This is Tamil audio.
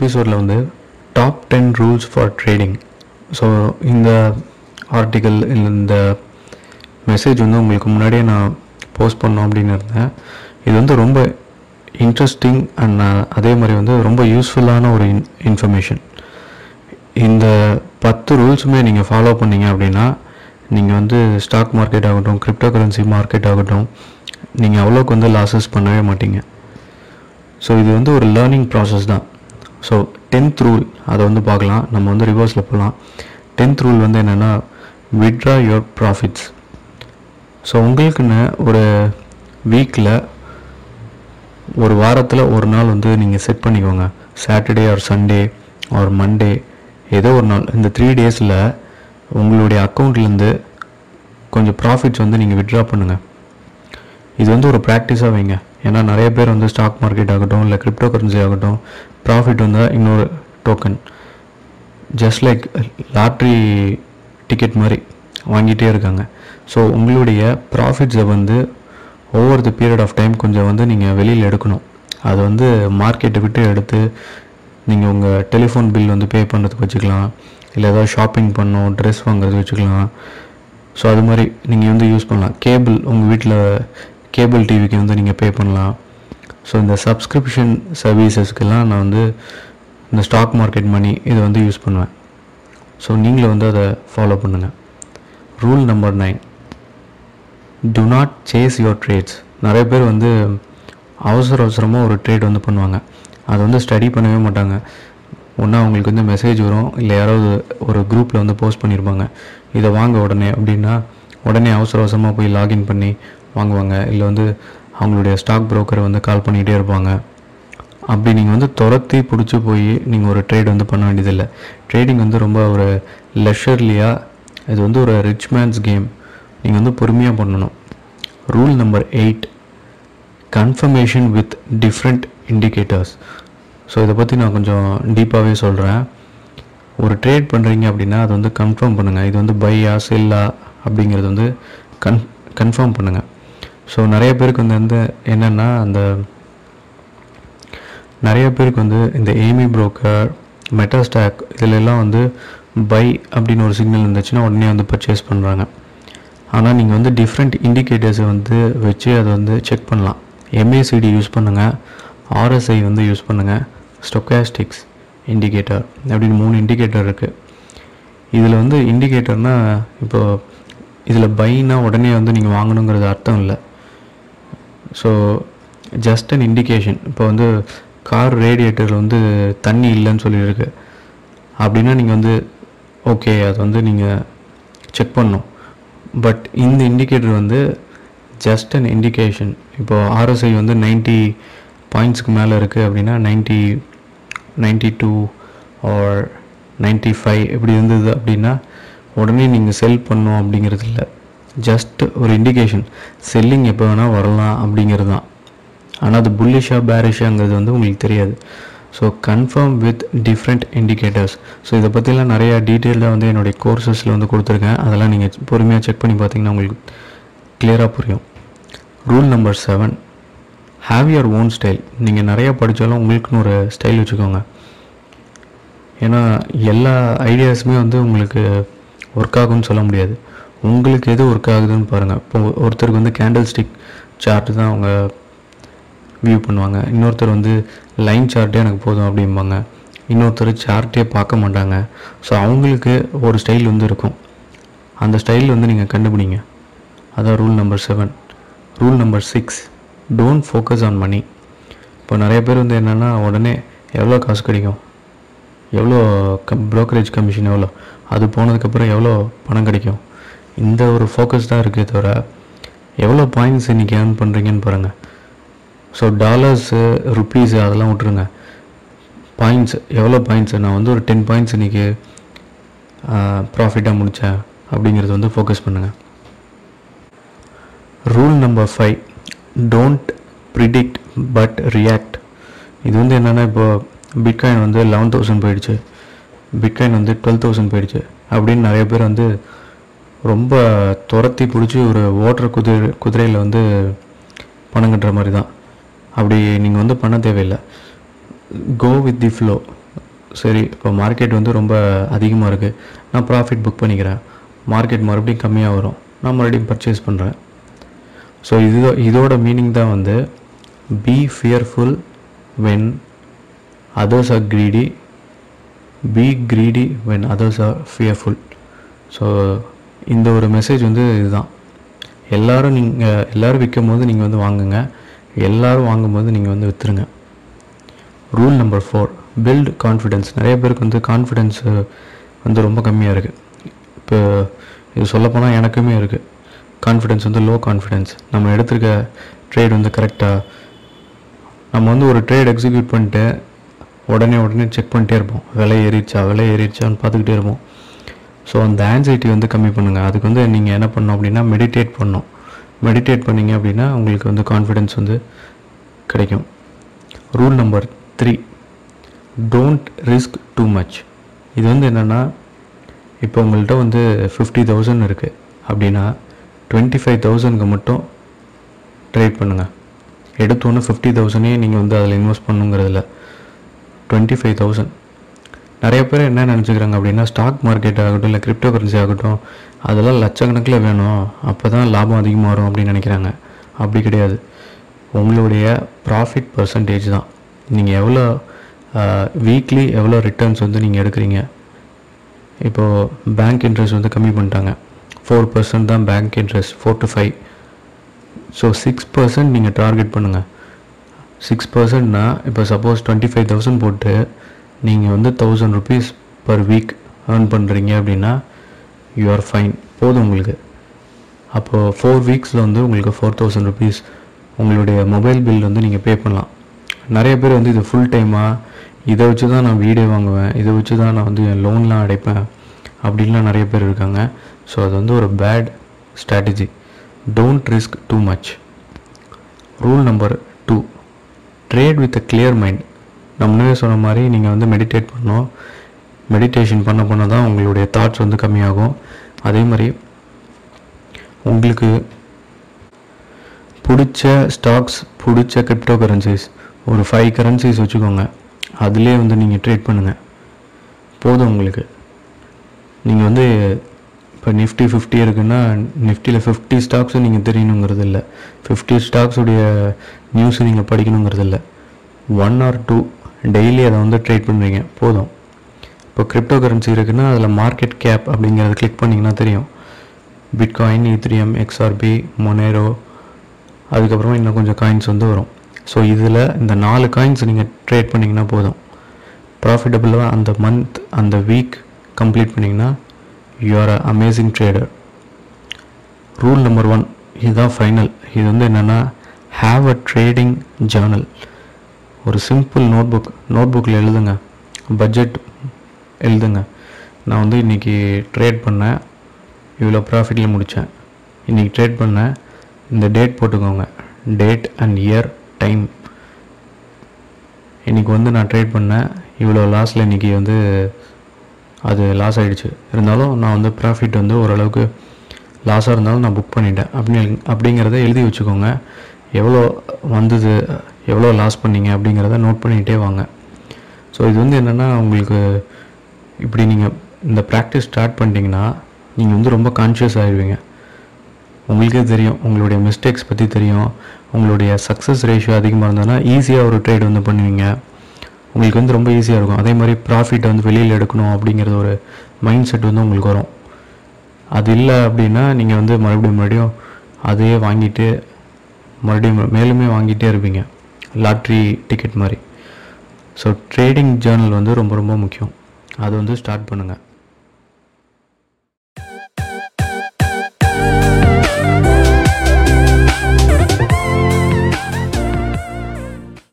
எபிசோடில் வந்து top ten rules for trading so இந்த ஆர்டிக்கல் இந்த மெசேஜ் வந்து உங்களுக்கு முன்னாடியே நான் போஸ்ட் பண்ணோம் அப்படின்னு இருந்தேன். இது வந்து ரொம்ப இன்ட்ரெஸ்டிங் அண்ட் அதே மாதிரி வந்து ரொம்ப யூஸ்ஃபுல்லான ஒரு இன் இன்ஃபர்மேஷன் இந்த பத்து ரூல்ஸுமே நீங்கள் ஃபாலோ பண்ணீங்க அப்படின்னா நீங்கள் வந்து ஸ்டாக் மார்க்கெட் ஆகட்டும் கிரிப்டோ கரன்சி மார்க்கெட் ஆகட்டும் நீங்கள் அவ்வளோக்கு வந்து லாஸஸ் பண்ணவே மாட்டீங்க. ஸோ இது வந்து ஒரு லேர்னிங் ப்ராசஸ் தான். ஸோ டென்த் ரூல் அதை வந்து பார்க்கலாம். நம்ம வந்து ரிவர்ஸில் போகலாம் டென்த் ரூல் வந்து என்னென்னா விட்ரா யுவர் ப்ராஃபிட்ஸ் ஸோ உங்களுக்குன்னு ஒரு வீக்கில் ஒரு வாரத்தில் ஒரு நாள் வந்து நீங்கள் செட் பண்ணிக்கோங்க. Saturday or Sunday or Monday ஏதோ ஒரு நாள். இந்த த்ரீ டேஸில் உங்களுடைய அக்கௌண்ட்லேருந்து கொஞ்சம் ப்ராஃபிட்ஸ் வந்து நீங்கள் விட்ரா பண்ணுங்கள் இது வந்து ஒரு ப்ராக்டிஸாக வைங்க. ஏன்னா நிறைய பேர் வந்து ஸ்டாக் மார்க்கெட் ஆகட்டும் இல்லை கிரிப்டோ கரன்சி ஆகட்டும் ப்ராஃபிட் வந்தால் இன்னொரு token just like lottery ticket மாதிரி வாங்கிட்டே இருக்காங்க. ஸோ உங்களுடைய ப்ராஃபிட்ஸை வந்து ஒவ்வொரு தி பீரியட் ஆஃப் டைம் கொஞ்சம் வந்து நீங்கள் வெளியில் எடுக்கணும். அது வந்து மார்க்கெட்டை விட்டு எடுத்து நீங்கள் உங்கள் டெலிஃபோன் பில் வந்து பே பண்ணுறதுக்கு வச்சுக்கலாம். இல்லை ஏதாவது ஷாப்பிங் பண்ணணும் ட்ரெஸ் வாங்குறது வச்சுக்கலாம். ஸோ அது மாதிரி நீங்கள் வந்து யூஸ் பண்ணலாம். கேபிள் உங்கள் வீட்டில் கேபிள் டிவிக்கு வந்து நீங்கள் பே பண்ணலாம். ஸோ இந்த சப்ஸ்கிரிப்ஷன் சர்வீசஸ்க்கெல்லாம் நான் வந்து இந்த ஸ்டாக் மார்க்கெட் மணி இதை வந்து யூஸ் பண்ணுவேன். ஸோ நீங்களும் வந்து அதை ஃபாலோ பண்ணுங்கள் rule number nine do not chase your trades நிறைய பேர் வந்து அவசர அவசரமாக ஒரு ட்ரேட் வந்து பண்ணுவாங்க. அதை வந்து ஸ்டடி பண்ணவே மாட்டாங்க. ஒன்றா அவங்களுக்கு வந்து மெசேஜ் வரும். இல்லை யாராவது ஒரு குரூப்பில் வந்து போஸ்ட் பண்ணியிருப்பாங்க இதை வாங்க உடனே அப்படின்னா உடனே அவசர அவசரமாக போய் லாகின் பண்ணி வாங்குவாங்க. இல்லை வந்து அவங்களுடைய ஸ்டாக் புரோக்கரை வந்து கால் பண்ணிகிட்டே இருப்பாங்க. அப்படி நீங்கள் வந்து துரத்தி பிடிச்சி போய் நீங்கள் ஒரு ட்ரேட் வந்து பண்ண வேண்டியதில்லை. ட்ரேடிங் வந்து ரொம்ப ஒரு லெஷர்லியாக இது வந்து ஒரு ரிச் மேன்ஸ் கேம் நீங்கள் வந்து பொறுமையாக பண்ணணும். Rule number eight confirmation with different indicators so இதை பற்றி நான் கொஞ்சம் டீப்பாகவே சொல்கிறேன் ஒரு ட்ரேட் பண்ணுறீங்க அப்படின்னா அது வந்து கன்ஃபார்ம் பண்ணுங்கள் இது வந்து பையா செல்லா அப்படிங்கிறது வந்து கன் கன்ஃபார்ம் பண்ணுங்கள் ஸோ நிறைய பேருக்கு வந்து வந்து என்னென்னா அந்த நிறைய பேருக்கு வந்து இந்த ஏமி புரோக்கர் மெட்டாஸ்டாக் இதிலெல்லாம் வந்து பை அப்படின்னு ஒரு சிக்னல் இருந்துச்சுன்னா உடனே வந்து பர்ச்சேஸ் பண்ணுறாங்க ஆனால் நீங்கள் வந்து டிஃப்ரெண்ட் இண்டிகேட்டர்ஸை வந்து வச்சு அதை வந்து செக் பண்ணலாம். எம்ஏசிடி யூஸ் பண்ணுங்கள் ஆர்எஸ்ஐ வந்து யூஸ் பண்ணுங்கள் ஸ்டொக்காஸ்டிக்ஸ் இண்டிகேட்டர் அப்படின்னு மூணு இண்டிகேட்டர் இருக்குது இதில் வந்து இண்டிகேட்டர்னால் இப்போது இதில் பைனா உடனே வந்து நீங்கள் வாங்கணுங்கிறது அர்த்தம் இல்லை. ஸோ ஜஸ்ட் அன் இண்டிகேஷன் இப்போ வந்து கார் ரேடியேட்டரில் வந்து தண்ணி இல்லைன்னு சொல்லியிருக்கு. அப்படின்னா நீங்கள் வந்து ஓகே அது வந்து நீங்கள் செக் பண்ணணும். பட் இந்த இண்டிகேட்டர் வந்து ஜஸ்ட் அன் இண்டிகேஷன் இப்போது ஆர்எஸ்ஐ வந்து 90 பாயிண்ட்ஸ்க்கு மேலே இருக்குது அப்படின்னா 90 92 டூ ஆர் நைன்ட்டி ஃபைவ் இப்படி இருந்தது அப்படின்னா உடனே நீங்கள் செல் பண்ணும் அப்படிங்கிறது இல்லை. ஜஸ்ட் ஒரு இண்டிகேஷன் செல்லிங் எப்போ வேணால் வரலாம் அப்படிங்கிறது தான். ஆனால் அது புல்லிஷாக பேரிஷாங்கிறது வந்து உங்களுக்கு தெரியாது. So confirm with different indicators so இதை பற்றிலாம் நிறையா டீட்டெயிலாக வந்து என்னுடைய கோர்சஸில் வந்து கொடுத்துருக்கேன். அதெல்லாம் நீங்கள் பொறுமையாக செக் பண்ணி பார்த்தீங்கன்னா உங்களுக்கு கிளியராக புரியும். Rule number seven have your own style நீங்கள் நிறையா படித்தாலும் உங்களுக்குன்னு ஒரு ஸ்டைல் வச்சுக்கோங்க. ஏன்னா எல்லா ஐடியாஸுமே வந்து உங்களுக்கு ஒர்க் ஆகும்னு சொல்ல முடியாது. உங்களுக்கு எது ஒர்க் ஆகுதுன்னு பாருங்கள் இப்போ ஒருத்தருக்கு வந்து கேண்டில் ஸ்டிக் சார்ட் தான் அவங்க வியூ பண்ணுவாங்க. இன்னொருத்தர் வந்து லைன் சார்ட்டே எனக்கு போதும் அப்படிம்பாங்க. இன்னொருத்தர் சார்ட்டே பார்க்க மாட்டாங்க. ஸோ அவங்களுக்கு ஒரு ஸ்டைல் வந்து இருக்கும். அந்த ஸ்டைல் வந்து நீங்கள் கண்டுபிடிங்க. அதான் rule number seven rule number six don't focus on money இப்போ நிறைய பேர் வந்து என்னென்னா உடனே எவ்வளோ காசு கிடைக்கும்? எவ்வளோ கம் ப்ரோக்கரேஜ் கமிஷன் எவ்வளோ? அது போனதுக்கப்புறம் எவ்வளோ பணம் கிடைக்கும்? இந்த ஒரு ஃபோக்கஸ் தான் இருக்கே தவிர எவ்வளோ பாயிண்ட்ஸ் இன்றைக்கி ஏர்ன் பண்ணுறீங்கன்னு பாருங்கள் ஸோ டாலர்ஸு ருப்பீஸு அதெல்லாம் விட்ருங்க பாயிண்ட்ஸ் எவ்வளோ பாயிண்ட்ஸு நான் வந்து ஒரு டென் பாயிண்ட்ஸ் இன்றைக்கி ப்ராஃபிட்டாக முடித்தேன் அப்படிங்கிறது வந்து ஃபோக்கஸ் பண்ணுங்கள் rule number five don't predict but react இது வந்து என்னென்னா இப்போ பிட்காயின் வந்து லெவன் தௌசண்ட் போயிடுச்சு. பிட்காயின் வந்து டுவெல் தௌசண்ட் போயிடுச்சு அப்படின்னு நிறைய பேர் வந்து ரொம்ப துரத்தி பிடிச்சி ஒரு ஓட்டுற குதிரை குதிரையில் வந்து பணம் கட்டுற மாதிரி தான் அப்படி நீங்கள் வந்து பண்ண தேவையில்லை. கோ வித் தி ஃப்ளோ சரி இப்போ மார்க்கெட் வந்து ரொம்ப அதிகமாக இருக்குது நான் ப்ராஃபிட் புக் பண்ணிக்கிறேன். மார்க்கெட் மறுபடியும் கம்மியாக வரும். நான் மறுபடியும் பர்ச்சேஸ் பண்ணுறேன் ஸோ இது இதோட மீனிங் தான் வந்து be fearful when others are greedy be greedy when others are fearful so இந்த ஒரு மெசேஜ் வந்து இதுதான். எல்லாரும் நீங்கள் எல்லாரும் விற்கும் போது நீங்கள் வந்து வாங்குங்க. எல்லோரும் வாங்கும்போது நீங்கள் வந்து விற்றுருங்க rule number four build confidence நிறைய பேருக்கு வந்து கான்ஃபிடென்ஸ் வந்து ரொம்ப கம்மியாக இருக்குது இப்போ இது சொல்லப்போனால் எனக்குமே இருக்குது கான்ஃபிடென்ஸ் வந்து லோ கான்ஃபிடென்ஸ் நம்ம எடுத்திருக்க ட்ரேட் வந்து கரெக்டாக நம்ம வந்து ஒரு ட்ரேட் எக்ஸிக்யூட் பண்ணிட்டு உடனே உடனே செக் பண்ணிட்டே இருப்போம். விலை ஏறிடுச்சா விலை ஏறிடுச்சான்னு பார்த்துக்கிட்டே இருப்போம். ஸோ அந்த ஆன்சைட்டி வந்து கம்மி பண்ணுங்கள் அதுக்கு வந்து நீங்கள் என்ன பண்ணணும் அப்படின்னா மெடிடேட் பண்ணணும். மெடிடேட் பண்ணிங்க அப்படின்னா உங்களுக்கு வந்து கான்ஃபிடென்ஸ் வந்து கிடைக்கும். Rule number three don't risk too much இது வந்து என்னென்னா இப்போ உங்கள்கிட்ட வந்து ஃபிஃப்டி தௌசண்ட் இருக்குது அப்படின்னா டுவெண்ட்டி ஃபைவ் தௌசண்ட்க்கு மட்டும் ட்ரேட் பண்ணுங்கள் எடுத்தோன்னே ஃபிஃப்டி தௌசண்டே நீங்கள் வந்து அதில் இன்வெஸ்ட் பண்ணுங்கிறதுல டுவெண்ட்டி ஃபைவ் தௌசண்ட் நிறைய பேர் என்ன நினச்சிக்கிறாங்க அப்படின்னா ஸ்டாக் மார்க்கெட் ஆகட்டும் இல்லை கிரிப்டோ கரன்சி ஆகட்டும் அதெல்லாம் லட்சக்கணக்கில் வேணும். அப்போ தான் லாபம் அதிகமாக வரும் அப்படின்னு நினைக்கிறாங்க. அப்படி கிடையாது. உங்களுடைய ப்ராஃபிட் பர்சன்டேஜ் தான். நீங்கள் எவ்வளோ வீக்லி எவ்வளோ ரிட்டர்ன்ஸ் வந்து நீங்கள் எடுக்கிறீங்க? இப்போது பேங்க் இன்ட்ரெஸ்ட் வந்து கம்மி பண்ணிட்டாங்க. ஃபோர் பர்சன்ட் தான் bank interest four to five so six percent நீங்கள் டார்கெட் பண்ணுங்கள் சிக்ஸ் பர்சன்ட்னா இப்போ சப்போஸ் டுவெண்ட்டி ஃபைவ் தௌசண்ட் போட்டு நீங்கள் வந்து thousand rupees per week earn பண்ணுறீங்க அப்படின்னா யூ ஆர் ஃபைன் போதும் உங்களுக்கு. அப்போது ஃபோர் வீக்ஸில் வந்து உங்களுக்கு ஃபோர் தௌசண்ட் ருபீஸ் உங்களுடைய மொபைல் பில் வந்து நீங்கள் பே பண்ணலாம். நிறைய பேர் வந்து இது ஃபுல் டைமாக இதை வச்சு தான் நான் வீடே வாங்குவேன் இதை வச்சு தான் நான் வந்து என் லோன்லாம் அடைப்பேன் அப்படின்லாம் நிறைய பேர் இருக்காங்க. ஸோ அது வந்து ஒரு bad strategy don't risk too much rule number two trade with a clear mind நான் முன்னே சொன்ன மாதிரி நீங்கள் வந்து மெடிடேட் பண்ணணும். மெடிடேஷன் பண்ண பண்ண தான் உங்களுடைய தாட்ஸ் வந்து கம்மியாகும். அதே மாதிரி உங்களுக்கு பிடிச்ச ஸ்டாக்ஸ் பிடிச்ச கிரிப்டோ கரன்சிஸ் ஒரு ஃபைவ் கரன்சிஸ் வச்சுக்கோங்க. அதிலே வந்து நீங்கள் ட்ரேட் பண்ணுங்கள் போதும் உங்களுக்கு. நீங்கள் வந்து இப்போ நிஃப்டி ஃபிஃப்டி இருக்குன்னா நிஃப்டியில் ஃபிஃப்டி ஸ்டாக்ஸும் நீங்கள் தெரியணுங்கிறது இல்லை. ஃபிஃப்டி ஸ்டாக்ஸுடைய நியூஸ் நீங்கள் படிக்கணுங்கிறது இல்லை. ஒன் ஆர் டூ டெய்லி அதை வந்து ட்ரேட் பண்ணுறீங்க போதும். இப்போ கிரிப்டோ கரன்சி இருக்குன்னா அதில் மார்க்கெட் கேப் அப்படிங்கிறத கிளிக் பண்ணிங்கன்னா தெரியும். பிட்காயின் ஈத்ரியம் எக்ஸ்ஆர்பி மொனேரோ அதுக்கப்புறமா இன்னும் கொஞ்சம் காயின்ஸ் வந்து வரும். ஸோ இதில் இந்த நாலு காயின்ஸ் நீங்கள் ட்ரேட் பண்ணிங்கன்னா போதும். ப்ராஃபிட்டபுளாக அந்த மந்த் அந்த வீக் கம்ப்ளீட் பண்ணிங்கன்னா you are a amazing trader rule number one இதுதான் ஃபைனல் இது வந்து என்னென்னா ஹாவ் அ ட்ரேடிங் ஜேர்னல் ஒரு சிம்பிள் நோட் புக் நோட் புக்கில் எழுதுங்க. பட்ஜெட் எழுதுங்க. நான் வந்து இன்றைக்கி ட்ரேட் பண்ணேன். இவ்வளோ ப்ராஃபிட்டில் முடித்தேன் இன்றைக்கி ட்ரேட் பண்ணேன். இந்த டேட் போட்டுக்கோங்க. டேட் அண்ட் இயர் டைம் இன்றைக்கி வந்து நான் ட்ரேட் பண்ணேன். இவ்வளோ லாஸில் இன்றைக்கி வந்து அது லாஸ் ஆகிடுச்சு இருந்தாலும் நான் வந்து ப்ராஃபிட் வந்து ஓரளவுக்கு லாஸாக இருந்தாலும் நான் புக் பண்ணிட்டேன். அப்படி அப்படிங்கிறத எழுதி வச்சுக்கோங்க. எவ்வளோ வந்தது எவ்வளோ லாஸ் பண்ணீங்க அப்படிங்கிறத நோட் பண்ணிகிட்டே வாங்க. ஸோ இது வந்து என்னென்னா உங்களுக்கு இப்படி நீங்கள் இந்த ப்ராக்டிஸ் ஸ்டார்ட் பண்ணிட்டீங்கன்னா நீங்கள் வந்து ரொம்ப கான்ஷியஸ் ஆகிடுவீங்க உங்களுக்கே தெரியும் உங்களுடைய மிஸ்டேக்ஸ் பற்றி தெரியும். உங்களுடைய சக்ஸஸ் ரேஷியோ அதிகமாக இருந்ததுன்னா ஈஸியாக ஒரு ட்ரேட் வந்து பண்ணுவீங்க. உங்களுக்கு வந்து ரொம்ப ஈஸியாக இருக்கும். அதே மாதிரி ப்ராஃபிட்டை வந்து வெளியில் எடுக்கணும் அப்படிங்கிறது ஒரு மைண்ட் செட் வந்து உங்களுக்கு வரும். அது இல்லை அப்படின்னா நீங்கள் வந்து மறுபடியும் மறுபடியும் அதையே வாங்கிட்டு மறுபடியும் மேலுமே வாங்கிட்டே இருப்பீங்க. லாட்ரி டிக்கெட் மாதிரி. ஸோ ட்ரேடிங் ஜேர்னல் வந்து ரொம்ப ரொம்ப முக்கியம். அது வந்து ஸ்டார்ட் பண்ணுங்கள்